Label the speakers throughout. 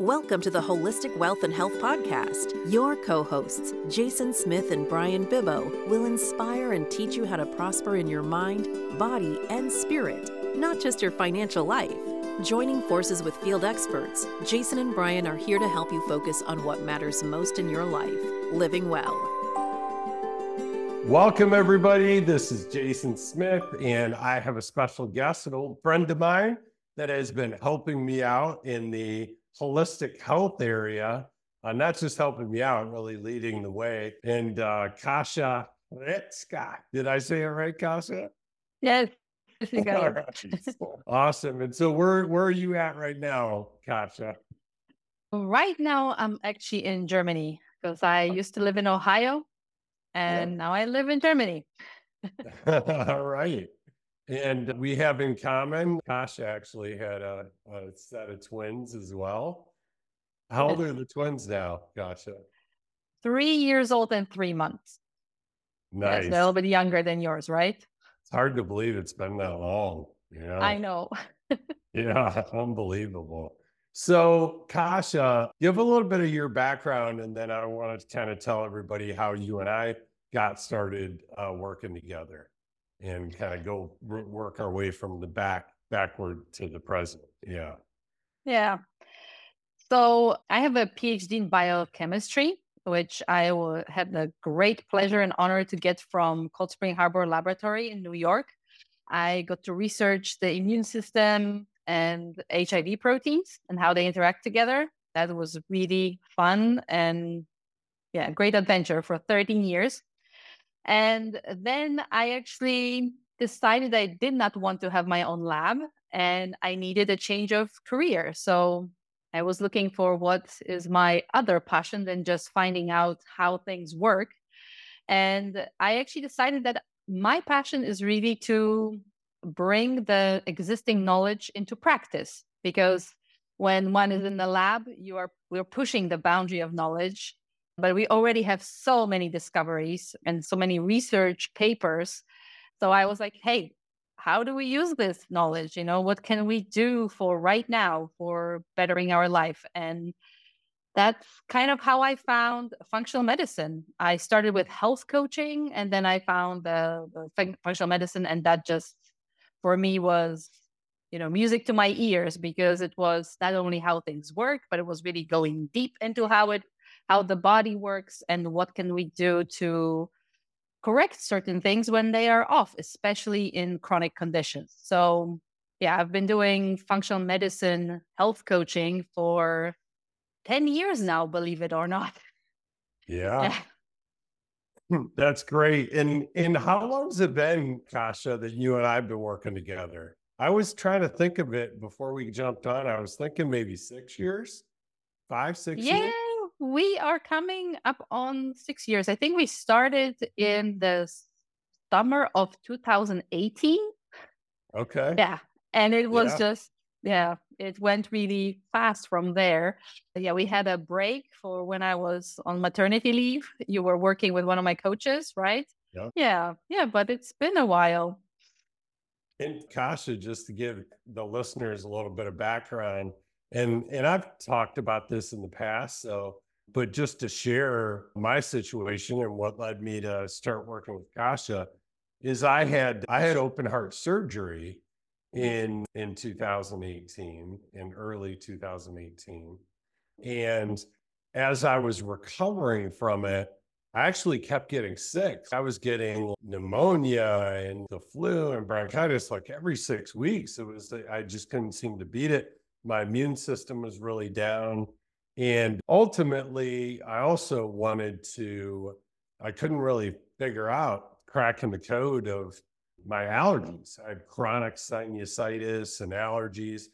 Speaker 1: Welcome to the Holistic Wealth and Health Podcast. Your co hosts, Jason Smith and Brian Bibbo, will inspire and teach you how to prosper in your mind, body, and spirit, not just your financial life. Joining forces with field experts, Jason and Brian are here to help you focus on what matters most in your life living well.
Speaker 2: Welcome, everybody. This is Jason Smith, and I have a special guest, an old friend of mine that has been helping me out in the holistic health area, uh, not just helping me out, really leading the way. And uh, Kasia Hrecka, did I say it right, Kasia?
Speaker 3: Yes.
Speaker 2: It. awesome. And so where where are you at right now, Kasia?
Speaker 3: Right now I'm actually in Germany because I used to live in Ohio and now I live in Germany.
Speaker 2: All right. And we have in common, Kasia actually had a, a set of twins as well. How old are the twins now, Kasia?
Speaker 3: Three years old and three months.
Speaker 2: Nice.
Speaker 3: That's a little bit younger than yours, right?
Speaker 2: It's hard to believe it's been that long. Yeah.
Speaker 3: I know.
Speaker 2: yeah, unbelievable. So, Kasia, give a little bit of your background, and then I want to kind of tell everybody how you and I got started uh, working together and kind of go work our way from the back backward to the present. Yeah.
Speaker 3: Yeah. So I have a PhD in biochemistry, which I had the great pleasure and honor to get from Cold Spring Harbor Laboratory in New York. I got to research the immune system and HIV proteins and how they interact together. That was really fun and yeah, great adventure for 13 years. And then I actually decided I did not want to have my own lab and I needed a change of career. So I was looking for what is my other passion than just finding out how things work. And I actually decided that my passion is really to bring the existing knowledge into practice because when one is in the lab, you are we're pushing the boundary of knowledge but we already have so many discoveries and so many research papers. So I was like, hey, how do we use this knowledge? You know, what can we do for right now for bettering our life? And that's kind of how I found functional medicine. I started with health coaching and then I found the, the functional medicine, and that just for me was you know music to my ears because it was not only how things work but it was really going deep into how it how the body works and what can we do to correct certain things when they are off especially in chronic conditions. So yeah i've been doing functional medicine health coaching for 10 years now believe it or not.
Speaker 2: Yeah. Hmm, that's great. And and how long has it been Kasia that you and i've been working together? I was trying to think of it before we jumped on. I was thinking maybe six years five six
Speaker 3: yeah
Speaker 2: years?
Speaker 3: We are coming up on six years. I think we started in the summer of 2018.
Speaker 2: Okay.
Speaker 3: Yeah. And it was
Speaker 2: Yeah.
Speaker 3: just, yeah, it went really fast from there. Yeah, we had a break for when I was on maternity leave. You were working with one of my coaches, right?
Speaker 2: Yeah.
Speaker 3: Yeah. Yeah. But it's been a while.
Speaker 2: And Kasia, just to give the listeners a little bit of background, and and I've talked about this in the past, so but just to share my situation and what led me to start working with Kasia is I had I had open heart surgery in in 2018 in early 2018 and as I was recovering from it I actually kept getting sick. I was getting pneumonia and the flu and bronchitis like every 6 weeks. It was I just couldn't seem to beat it. My immune system was really down and ultimately, I also wanted to, I couldn't really figure out cracking the code of my allergies. I had chronic sinusitis and allergies.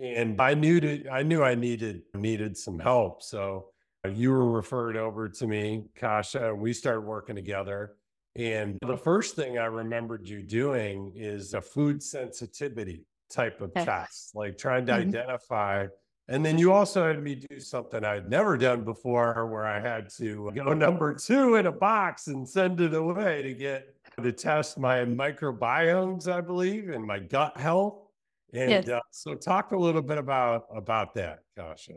Speaker 2: And I knew to, I knew I needed needed some help. So uh, you were referred over to me, Kasia, and we started working together. And the first thing I remembered you doing is a food sensitivity type of test, like trying to mm-hmm. identify and then you also had me do something I'd never done before where I had to go number two in a box and send it away to get to test my microbiomes, I believe, and my gut health. And yes. uh, so talk a little bit about about that, Kasia.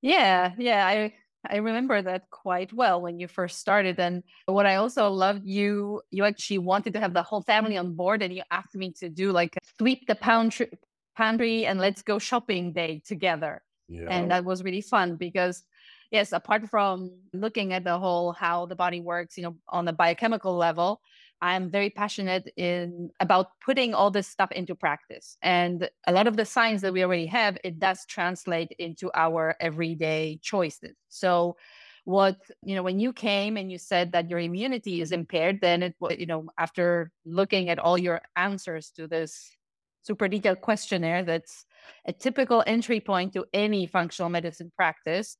Speaker 3: Yeah, yeah, I I remember that quite well when you first started. And what I also loved, you you actually wanted to have the whole family on board, and you asked me to do like sweep the pantry, pantry and let's go shopping day together. Yeah. And that was really fun because yes, apart from looking at the whole how the body works, you know, on the biochemical level, I'm very passionate in about putting all this stuff into practice. And a lot of the science that we already have, it does translate into our everyday choices. So what you know when you came and you said that your immunity is impaired then it you know after looking at all your answers to this super detailed questionnaire that's a typical entry point to any functional medicine practice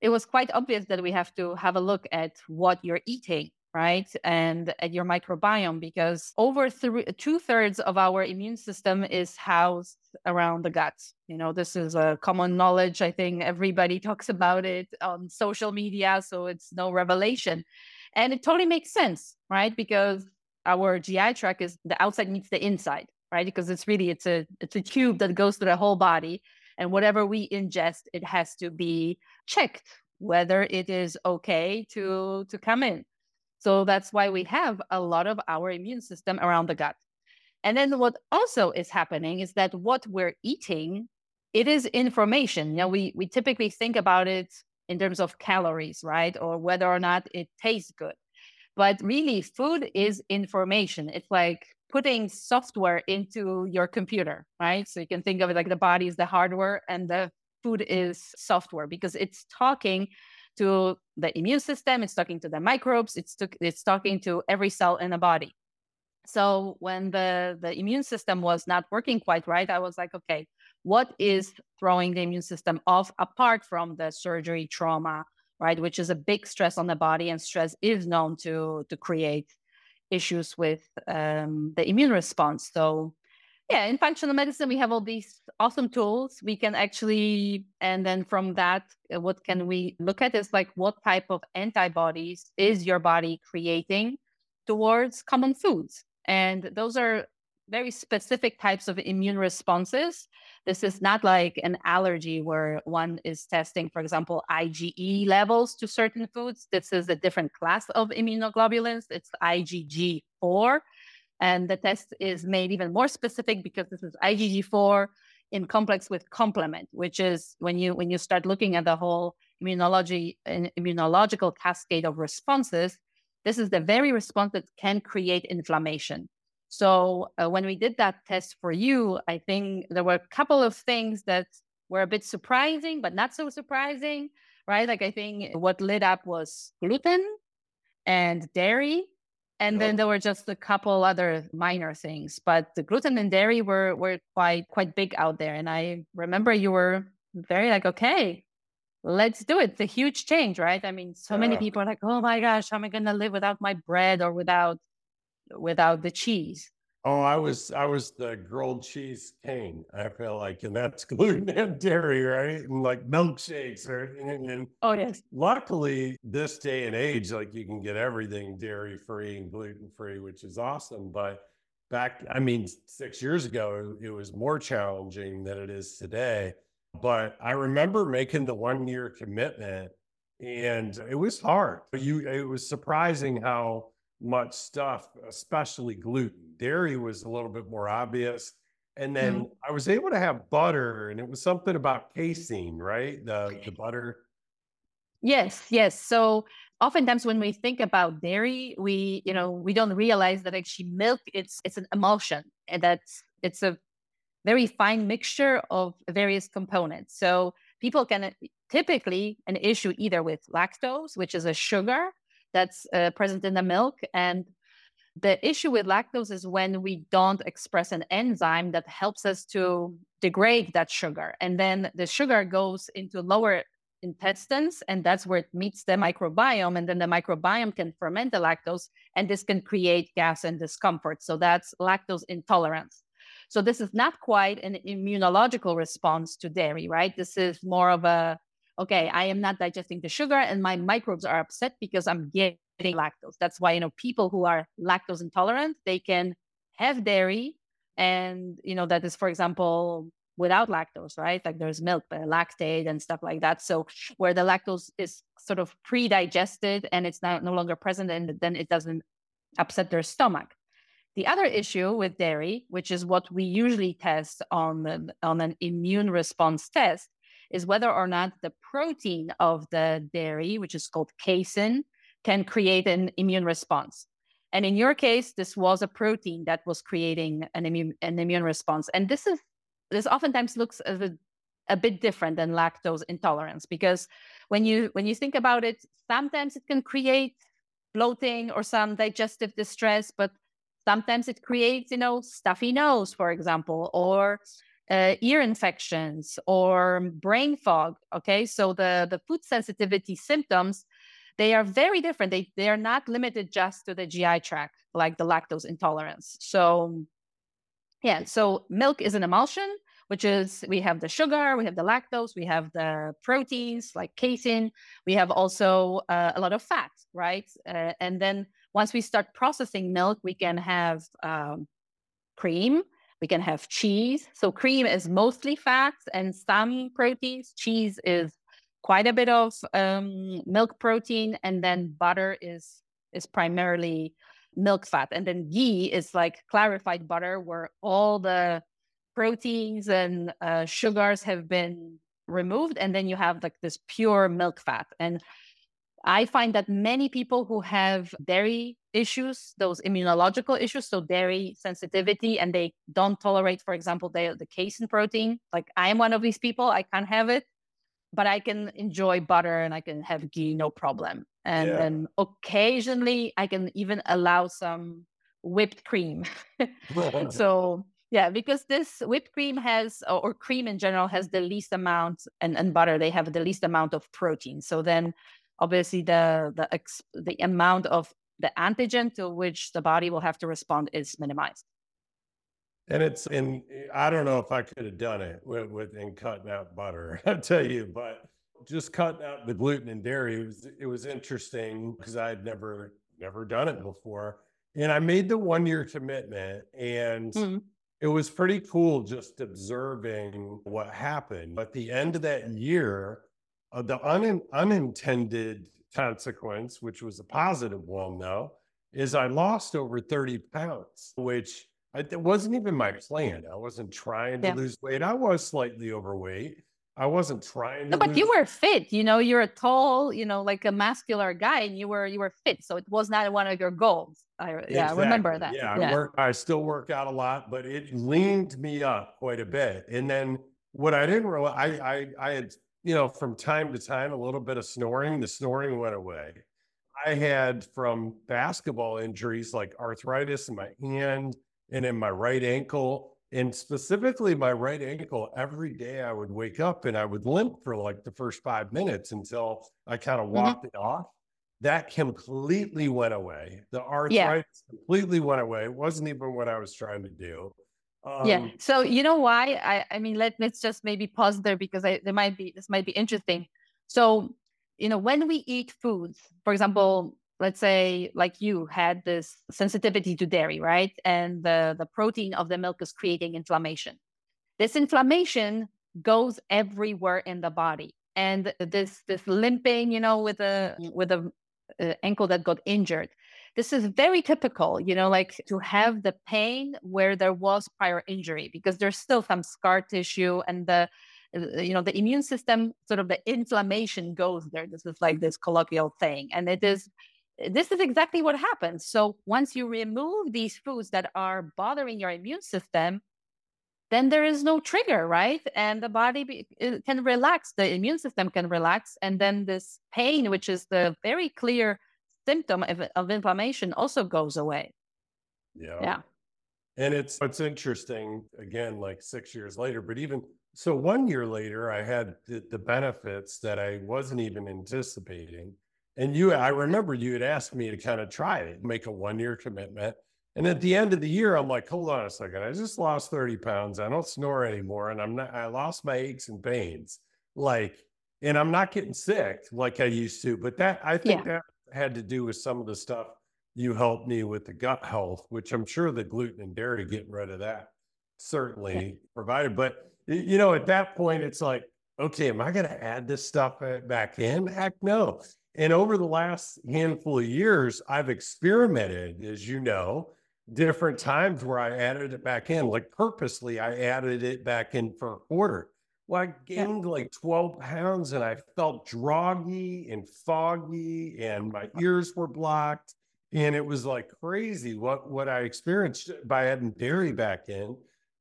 Speaker 3: it was quite obvious that we have to have a look at what you're eating right? And at your microbiome, because over three, two thirds of our immune system is housed around the gut. You know, this is a common knowledge. I think everybody talks about it on social media, so it's no revelation. And it totally makes sense, right? Because our GI tract is the outside meets the inside, right? Because it's really it's a it's a tube that goes through the whole body, and whatever we ingest, it has to be checked whether it is okay to to come in so that's why we have a lot of our immune system around the gut. And then what also is happening is that what we're eating, it is information. You know, we we typically think about it in terms of calories, right? Or whether or not it tastes good. But really, food is information. It's like putting software into your computer, right? So you can think of it like the body is the hardware and the food is software because it's talking to the immune system, it's talking to the microbes, it's, to, it's talking to every cell in the body. So when the, the immune system was not working quite right, I was like, okay, what is throwing the immune system off apart from the surgery trauma, right? Which is a big stress on the body, and stress is known to to create issues with um, the immune response. So yeah in functional medicine we have all these awesome tools we can actually and then from that uh, what can we look at is like what type of antibodies is your body creating towards common foods and those are very specific types of immune responses. This is not like an allergy where one is testing for example IgE levels to certain foods. This is a different class of immunoglobulins. It's IgG4 and the test is made even more specific because this is IgG4 in complex with complement, which is when you when you start looking at the whole immunology immunological cascade of responses, this is the very response that can create inflammation. So uh, when we did that test for you, I think there were a couple of things that were a bit surprising, but not so surprising, right? Like I think what lit up was gluten and dairy and then there were just a couple other minor things, but the gluten and dairy were were quite quite big out there. And I remember you were very like, okay, let's do it. It's a huge change, right? I mean, so yeah. many people are like, oh my gosh, how am I gonna live without my bread or without without the cheese?
Speaker 2: Oh, I was I was the grilled cheese king. I feel like, and that's gluten and dairy, right? And like milkshakes, or and, and
Speaker 3: oh yes.
Speaker 2: Luckily, this day and age, like you can get everything dairy free and gluten free, which is awesome. But back, I mean, six years ago, it was more challenging than it is today. But I remember making the one year commitment, and it was hard. But you, it was surprising how much stuff, especially gluten. Dairy was a little bit more obvious. And then mm-hmm. I was able to have butter, and it was something about casein, right? The the butter.
Speaker 3: Yes, yes. So oftentimes when we think about dairy, we you know we don't realize that actually milk it's it's an emulsion, and that's it's a very fine mixture of various components. So people can typically an issue either with lactose, which is a sugar, that's uh, present in the milk. And the issue with lactose is when we don't express an enzyme that helps us to degrade that sugar. And then the sugar goes into lower intestines, and that's where it meets the microbiome. And then the microbiome can ferment the lactose, and this can create gas and discomfort. So that's lactose intolerance. So this is not quite an immunological response to dairy, right? This is more of a okay, I am not digesting the sugar and my microbes are upset because I'm getting lactose. That's why, you know, people who are lactose intolerant, they can have dairy. And, you know, that is, for example, without lactose, right? Like there's milk, but lactate and stuff like that. So where the lactose is sort of pre-digested and it's not no longer present, and then it doesn't upset their stomach. The other issue with dairy, which is what we usually test on on an immune response test, is whether or not the protein of the dairy, which is called casein, can create an immune response. And in your case, this was a protein that was creating an immune an immune response. And this is this oftentimes looks a, a bit different than lactose intolerance because when you when you think about it, sometimes it can create bloating or some digestive distress, but sometimes it creates, you know, stuffy nose, for example, or uh, ear infections or brain fog. Okay, so the the food sensitivity symptoms they are very different. They, they are not limited just to the GI tract, like the lactose intolerance. So, yeah, so milk is an emulsion, which is we have the sugar, we have the lactose, we have the proteins like casein, we have also uh, a lot of fat, right? Uh, and then once we start processing milk, we can have um, cream, we can have cheese. So cream is mostly fats and some proteins. Cheese is quite a bit of um, milk protein, and then butter is is primarily milk fat, and then ghee is like clarified butter, where all the proteins and uh, sugars have been removed, and then you have like this pure milk fat. And I find that many people who have dairy issues, those immunological issues, so dairy sensitivity, and they don't tolerate, for example, the, the casein protein. Like I am one of these people, I can't have it but I can enjoy butter and I can have ghee, no problem. And yeah. then occasionally I can even allow some whipped cream. so yeah, because this whipped cream has, or cream in general, has the least amount, and, and butter they have the least amount of protein. So then, obviously, the the the amount of the antigen to which the body will have to respond is minimized.
Speaker 2: And it's and I don't know if I could have done it with, with in cutting out butter. I tell you, but just cutting out the gluten and dairy it was it was interesting because I had never never done it before. And I made the one year commitment and mm-hmm. it was pretty cool just observing what happened. At the end of that year, uh, the un- unintended consequence, which was a positive one though, is I lost over 30 pounds, which it wasn't even my plan. I wasn't trying to yeah. lose weight. I was slightly overweight. I wasn't trying
Speaker 3: no, but
Speaker 2: lose...
Speaker 3: you were fit. You know, you're a tall, you know, like a muscular guy, and you were you were fit. So it was not one of your goals. I exactly. yeah, I remember that.
Speaker 2: Yeah, yeah. I work. I still work out a lot, but it leaned me up quite a bit. And then what I didn't realize, I I I had you know from time to time a little bit of snoring. The snoring went away. I had from basketball injuries like arthritis in my hand and in my right ankle. And specifically, my right ankle, every day I would wake up and I would limp for like the first five minutes until I kind of mm-hmm. walked mm-hmm. it off. That completely went away. The arthritis yeah. completely went away. It wasn't even what I was trying to do.
Speaker 3: Um, yeah. So you know why? I I mean, let let's just maybe pause there because I, there might be this might be interesting. So you know, when we eat foods, for example, let's say like you had this sensitivity to dairy right and the the protein of the milk is creating inflammation this inflammation goes everywhere in the body and this this limping you know with a with a, a ankle that got injured this is very typical you know like to have the pain where there was prior injury because there's still some scar tissue and the uh, you know the immune system sort of the inflammation goes there this is like this colloquial thing and it is uh, this is exactly what happens. So once you remove these foods that are bothering your immune system, then there is no trigger, right? And the body be, uh, can relax, the immune system can relax. And then this pain, which is the very clear symptom of, of inflammation, also goes away.
Speaker 2: Yeah. Yeah. And it's it's interesting again, like six years later, but even so, one year later, I had the, the benefits that I wasn't even anticipating and you, I remember you had asked me to kind of try it, make a one year commitment. And at the end of the year, I'm like, hold on a second. I just lost 30 pounds. I don't snore anymore. And I'm not, I lost my aches and pains. Like, and I'm not getting sick like I used to. But that, I think yeah. that had to do with some of the stuff you helped me with the gut health, which I'm sure the gluten and dairy getting rid of that certainly yeah. provided. But you know, at that point, it's like, okay, am I going to add this stuff uh, back in? Heck no. And over the last handful of years, I've experimented, as you know, different times where I added it back in. Like purposely, I added it back in for a quarter. Well, I gained yeah. like 12 pounds and I felt droggy and foggy and my ears were blocked. And it was like crazy what, what I experienced by adding dairy back in.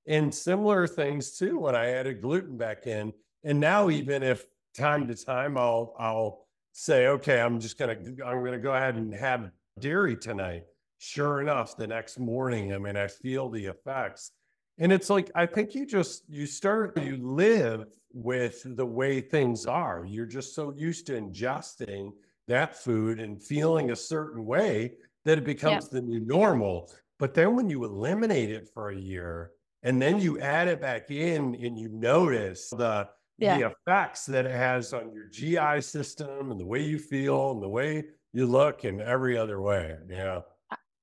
Speaker 2: And similar things too when I added gluten back in. And now mm-hmm. even if time to time I'll I'll say, okay, I'm just gonna I'm gonna go ahead and have dairy tonight. Sure enough, the next morning, I mean, I feel the effects. And it's like I think you just you start you live with the way things are. You're just so used to ingesting that food and feeling a certain way that it becomes the new normal. But then when you eliminate it for a year and then you add it back in and you notice the yeah. the effects that it has on your GI system and the way you feel and the way you look and every other way. Yeah.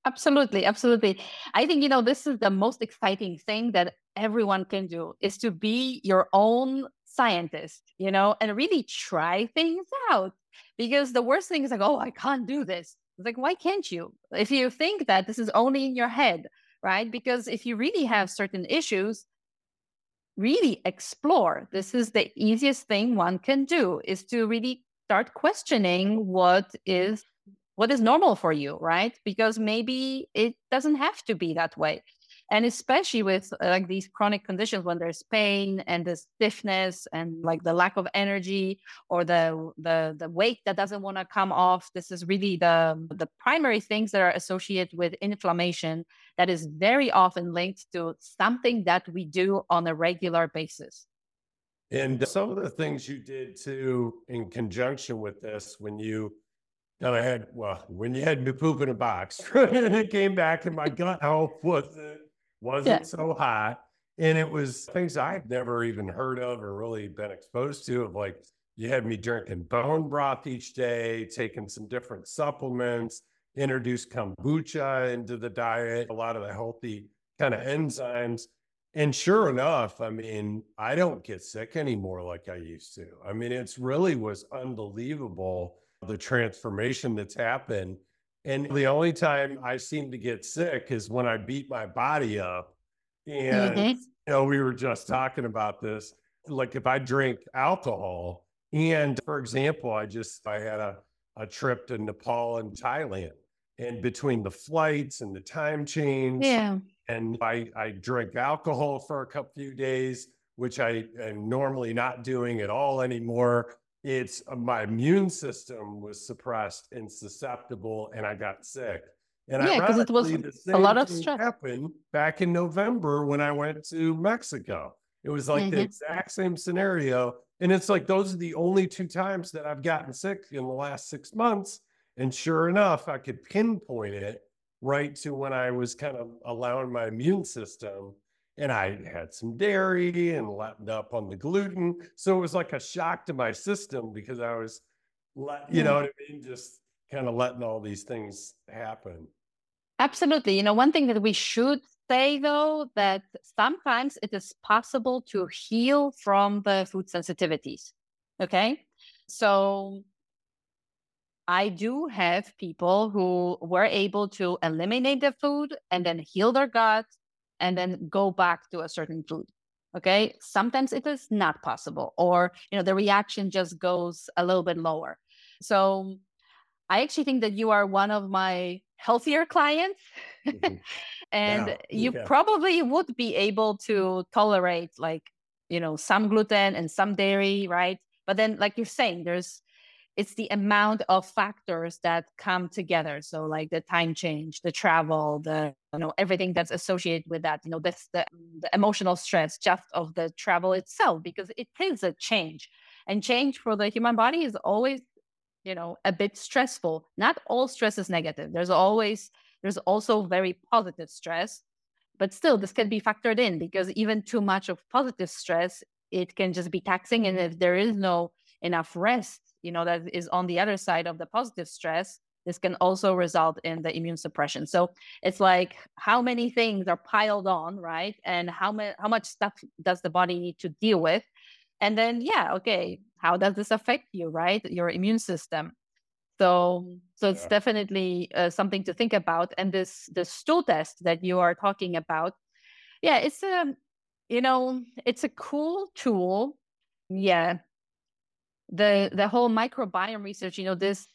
Speaker 3: Absolutely, absolutely. I think you know this is the most exciting thing that everyone can do is to be your own scientist, you know, and really try things out. Because the worst thing is like, oh, I can't do this. It's like, why can't you? If you think that this is only in your head, right? Because if you really have certain issues, really explore. This is the easiest thing one can do is to really start questioning what is what is normal for you, right? Because maybe it doesn't have to be that way and especially with uh, like these chronic conditions when there's pain and the stiffness and like the lack of energy or the the the weight that doesn't want to come off this is really the the primary things that are associated with inflammation that is very often linked to something that we do on a regular basis
Speaker 2: and some of the things you did too in conjunction with this when you and I had, well, when you had me poop in a box, and it came back and my gut health wasn't, wasn't yeah. so hot. And it was things I'd never even heard of or really been exposed to of like you had me drinking bone broth each day, taking some different supplements, introduced kombucha into the diet, a lot of the healthy kind of enzymes. And sure enough, I mean, I don't get sick anymore like I used to. I mean, it's really was unbelievable the transformation that's happened and the only time I seem to get sick is when I beat my body up. And, mm-hmm. you know, we were just talking about this. Like if I drink alcohol, and for example, I just, I had a, a trip to Nepal and Thailand. And between the flights and the time change,
Speaker 3: yeah.
Speaker 2: and I, I drink alcohol for a couple few days, which I am normally not doing at all anymore it's uh, my immune system was suppressed and susceptible and I got sick. And
Speaker 3: yeah, because it was a lot of stress.
Speaker 2: Happened back in November when I went to Mexico. It was like mm-hmm. the exact same scenario. And it's like those are the only two times that I've gotten sick in the last six months. And sure enough, I could pinpoint it right to when I was kind of allowing my immune system and I had some dairy and letting up on the gluten. So it was like a shock to my system because I was, you hmm. know what I mean? Just kind of letting all these things happen.
Speaker 3: Absolutely. You know, one thing that we should say though, that sometimes it is possible to heal from the food sensitivities. Okay. So I do have people who were able to eliminate the food and then heal their gut and then go back to a certain food okay sometimes it is not possible or you know the reaction just goes a little bit lower so i actually think that you are one of my healthier clients mm-hmm. and yeah, you yeah. probably would be able to tolerate like you know some gluten and some dairy right but then like you're saying there's it's the amount of factors that come together. So like the time change the travel the you know everything that's associated with that you know that's the, the emotional stress just of the travel itself because it is a change. And change for the human body is always you know a bit stressful. Not all stress is negative. There's always there's also very positive stress but still this can be factored in because even too much of positive stress it can just be taxing and if there is no enough rest you know that is on the other side of the positive stress this can also result in the immune suppression. So it's like how many things are piled on, right? And how much how much stuff does the body need to deal with? And then yeah, okay, how does this affect you, right? Your immune system. So so it's yeah. definitely uh, something to think about. And this the stool test that you are talking about, yeah, it's a you know it's a cool tool. Yeah, the the whole microbiome research. You know this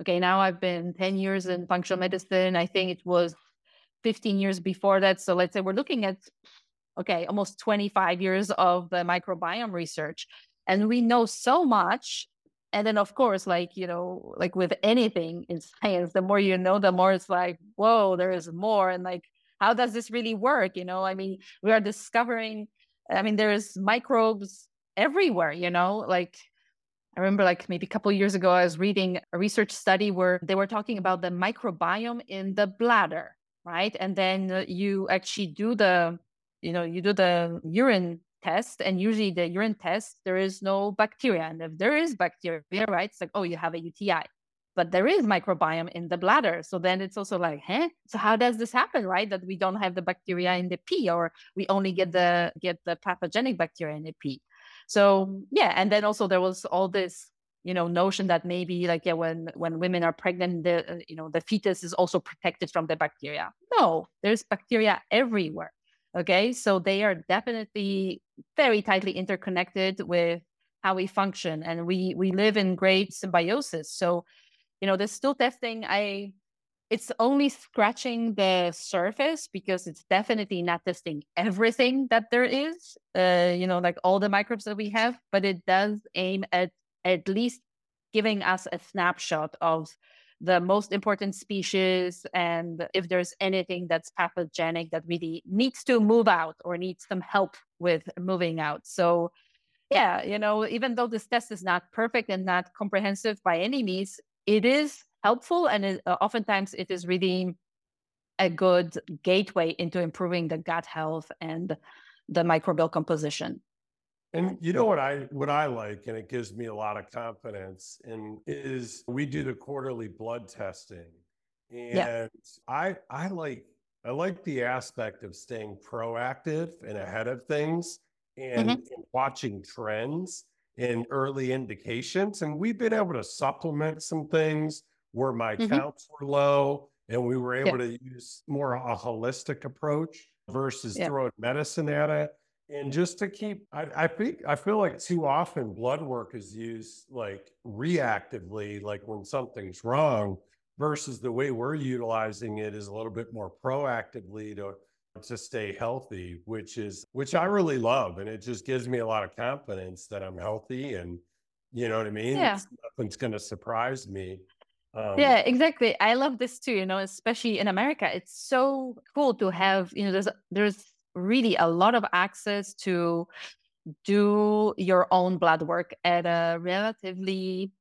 Speaker 3: okay, now I've been 10 years in functional medicine. I think it was 15 years before that. So let's say we're looking at, okay, almost 25 years of the microbiome research. And we know so much. And then, of course, like, you know, like with anything in science, the more you know, the more it's like, whoa, there is more. And like, how does this really work? You know, I mean, we are discovering, I mean, there's microbes everywhere, you know, like I remember like maybe a couple years ago, I was reading a research study where they were talking about the microbiome in the bladder, right? And then uh, you actually do the, you know, you do the urine test, and usually the urine test, there is no bacteria. And if there is bacteria, right, it's like, oh, you have a UTI. But there is microbiome in the bladder. So then it's also like, huh? So how does this happen, right? That we don't have the bacteria in the pee, or we only get the get the pathogenic bacteria in the pee. So yeah, and then also there was all this you know notion that maybe like yeah when when women are pregnant the uh, you know the fetus is also protected from the bacteria. No there's bacteria everywhere okay? So they are definitely very tightly interconnected with how we function and we we live in great symbiosis. So you know there's still testing i it's only scratching the surface because it's definitely not testing everything that there is uh, you know like all the microbes that we have but it does aim at at least giving us a snapshot of the most important species and if there's anything that's pathogenic that really needs to move out or needs some help with moving out. So yeah you know even though this test is not perfect and not comprehensive by any means it is helpful and it, uh, oftentimes it is really a good gateway into improving the gut health and the microbial composition
Speaker 2: and you know what I what I like, and it gives me a lot of confidence, and is we do the quarterly blood testing, and yeah. I I like I like the aspect of staying proactive and ahead of things, and, mm-hmm. and watching trends and early indications, and we've been able to supplement some things where my mm-hmm. counts were low and we were able to use more a holistic approach versus throwing medicine at it. And just to keep I, I think i feel like too often blood work is used like reactively like when something's wrong versus the way we're utilizing it is a little bit more proactively to to stay healthy which is which i really love and it just gives me a lot of confidence that i'm healthy and you know what i mean?
Speaker 3: Yeah.
Speaker 2: nothing's going to surprise me
Speaker 3: um, yeah, exactly. I love this too. You know, especially in America, it's so cool to have. You know, there's there's really a lot of access to do your own blood work at a relatively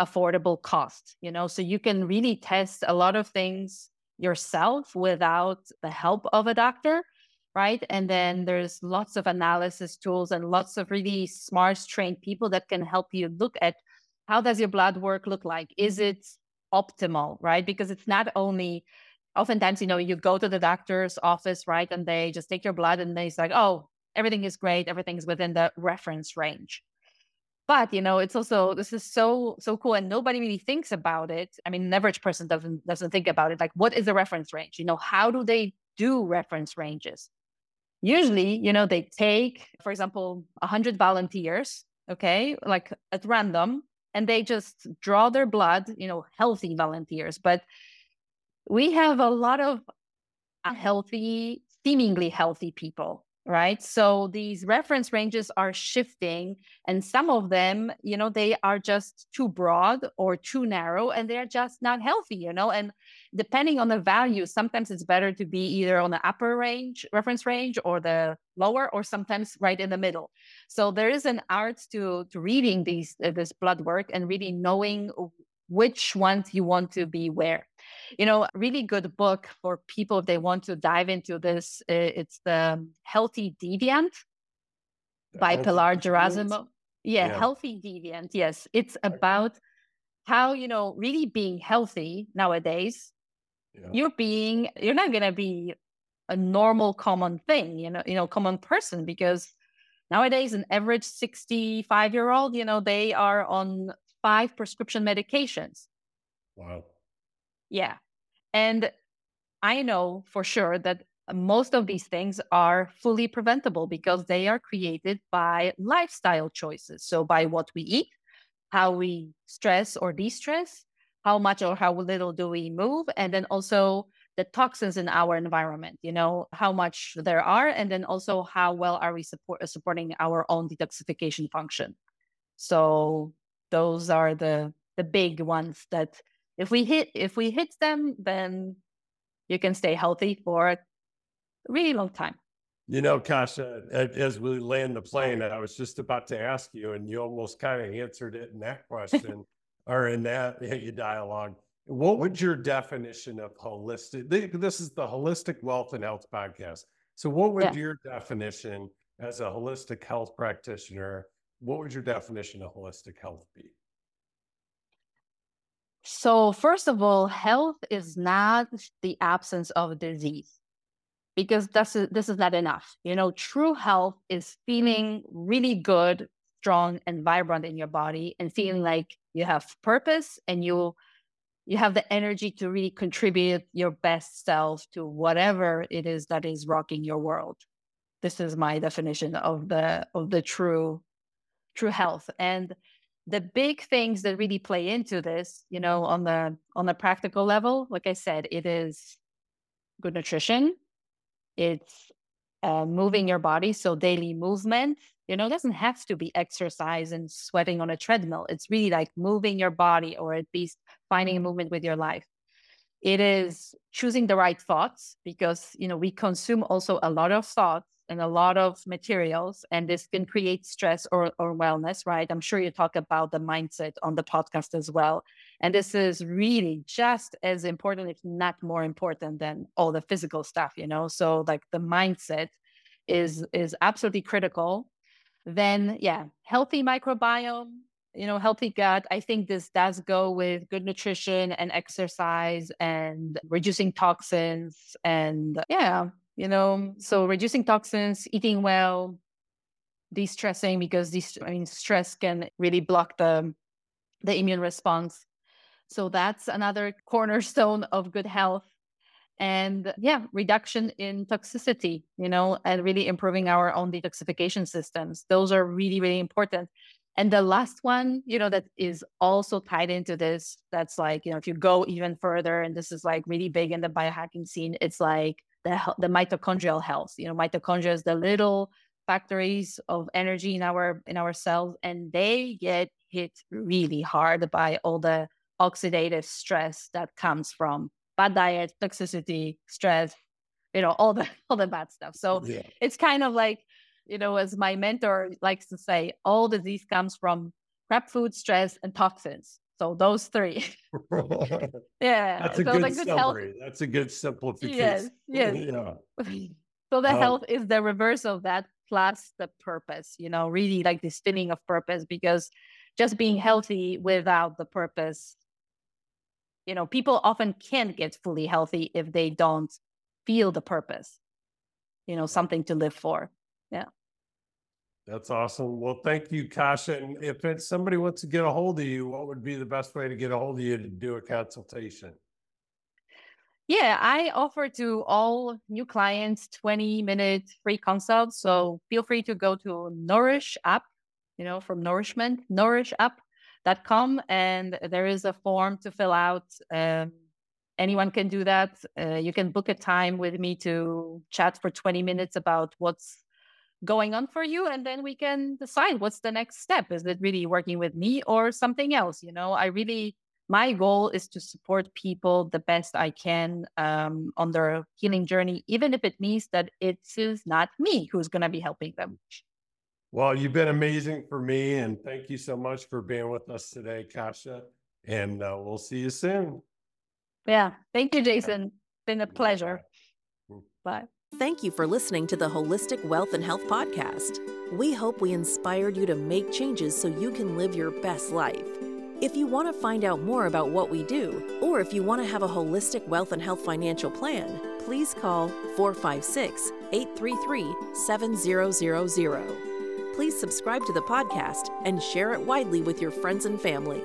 Speaker 3: affordable cost. You know, so you can really test a lot of things yourself without the help of a doctor right and then there's lots of analysis tools and lots of really smart trained people that can help you look at how does your blood work look like is it optimal, right? Because it's not only oftentimes, you know, you go to the doctor's office, right? And they just take your blood and they say, like, oh, everything is great, everything's within the reference range. But you know, it's also this is so so cool, and nobody really thinks about it. I mean, an average person doesn't doesn't think about it. Like, what is the reference range? You know, how do they do reference ranges? Usually, you know, they take, for example, hundred volunteers, okay, like at random, and they just draw their blood, you know, healthy volunteers. But we have a lot of healthy, seemingly healthy people right? So these reference ranges are shifting and some of them you know they are just too broad or too narrow and they're just not healthy you know? And depending on the value sometimes it's better to be either on the upper range reference range or the lower or sometimes right in the middle. So there is an art to to reading these uh, this blood work and really knowing which ones you want to be where. You know, really good book for people if they want to dive into this. It's the Healthy Deviant by Pilar Gerasimo. Yeah, yeah, Healthy Deviant. Yes, it's about how you know really being healthy nowadays yeah. you're being you're not going to be a normal common thing you know you know common person because nowadays an average 65 year old you know they are on five prescription medications
Speaker 2: wow
Speaker 3: yeah. And i know for sure that most of these things are fully preventable because they are created by lifestyle choices. So by what we eat how we stress or de-stress how much or how little do we move and then also the toxins in our environment you know how much there are and then also how well are we support, supporting our own detoxification function. So those are the the big ones that if we hit if we hit them then you can stay healthy for a really long time
Speaker 2: you know, Kasia, as we land the plane, I was just about to ask you, and you almost kind of answered it in that question or in that dialogue. What would your definition of holistic? This is the Holistic Wealth and Health podcast. So, what would yeah. your definition as a holistic health practitioner? What would your definition of holistic health be?
Speaker 3: So, first of all, health is not the absence of disease because this is, this is not enough. You know, true health is feeling really good, strong, and vibrant in your body and feeling mm-hmm. like you have purpose and you you have the energy to really contribute your best self to whatever it is that is rocking your world. This is my definition of the of the true true health. And the big things that really play into this you know on the on the practical level like i said it is good nutrition it's uh, moving your body so daily movement you know, doesn't have to be exercise and sweating on a treadmill. It's really like moving your body or at least finding a movement with your life. It is choosing the right thoughts because, you know, we consume also a lot of thoughts and a lot of materials, and this can create stress or, or wellness, right? I'm sure you talk about the mindset on the podcast as well. And this is really just as important, if not more important than all the physical stuff, you know? So like the mindset is is absolutely critical then, yeah, healthy microbiome, you know, healthy gut. I think this does go with good nutrition and exercise and reducing toxins. And yeah, you know, so reducing toxins, eating well, de-stressing because this I mean stress can really block the the immune response. So that's another cornerstone of good health and yeah reduction in toxicity you know and really improving our own detoxification systems those are really really important and the last one you know that is also tied into this that's like you know if you go even further and this is like really big in the biohacking scene it's like the the mitochondrial health you know mitochondria is the little factories of energy in our in our cells and they get hit really hard by all the oxidative stress that comes from bad diet, toxicity, stress, you know, all the all the bad stuff. So yeah. it's kind of like, you know, as my mentor likes to say, all disease comes from crap food, stress, and toxins. So those three.
Speaker 2: yeah. That's a so good, good summary. Health... That's a good simplification.
Speaker 3: Yes. Yes. yeah. so the um, health is the reverse of that plus the purpose, you know, really like this feeling of purpose because just being healthy without the purpose you know people often can't get fully healthy if they don't feel the purpose you know something to live for yeah
Speaker 2: that's awesome well thank you Kasia and if somebody wants to get a hold of you what would be the best way to get a hold of you to do a consultation
Speaker 3: yeah i offer to all new clients 20 minute free consults so feel free to go to nourish app you know from nourishment nourish app com and there is a form to fill out. Um, anyone can do that. Uh, you can book a time with me to chat for 20 minutes about what's going on for you and then we can decide what's the next step is it really working with me or something else you know i really my goal is to support people the best i can um, on their healing journey even if it means that it is not me who's going to be helping them
Speaker 2: well, you've been amazing for me, and thank you so much for being with us today, Kasia. And uh, we'll see you soon.
Speaker 3: Yeah. Thank you, Jason. Been a pleasure. Bye.
Speaker 1: Thank you for listening to the Holistic Wealth and Health Podcast. We hope we inspired you to make changes so you can live your best life. If you want to find out more about what we do, or if you want to have a holistic wealth and health financial plan, please call 456 833 7000. Please subscribe to the podcast and share it widely with your friends and family.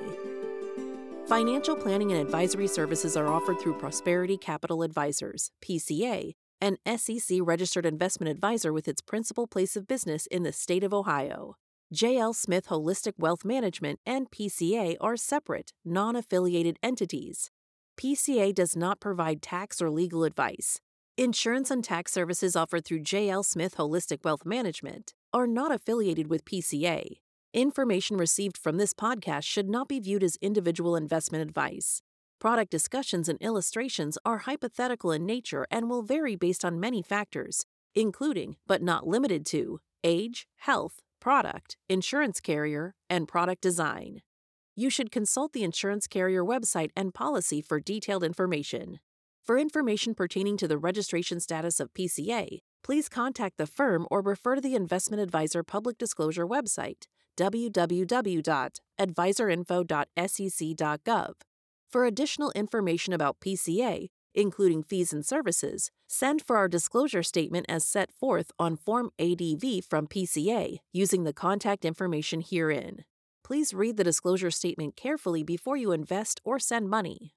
Speaker 1: Financial planning and advisory services are offered through Prosperity Capital Advisors, PCA, an SEC registered investment advisor with its principal place of business in the state of Ohio. JL Smith Holistic Wealth Management and PCA are separate, non affiliated entities. PCA does not provide tax or legal advice. Insurance and tax services offered through JL Smith Holistic Wealth Management are not affiliated with PCA. Information received from this podcast should not be viewed as individual investment advice. Product discussions and illustrations are hypothetical in nature and will vary based on many factors, including, but not limited to, age, health, product, insurance carrier, and product design. You should consult the insurance carrier website and policy for detailed information. For information pertaining to the registration status of PCA, please contact the firm or refer to the investment advisor public disclosure website, www.adviserinfo.sec.gov. For additional information about PCA, including fees and services, send for our disclosure statement as set forth on Form ADV from PCA using the contact information herein. Please read the disclosure statement carefully before you invest or send money.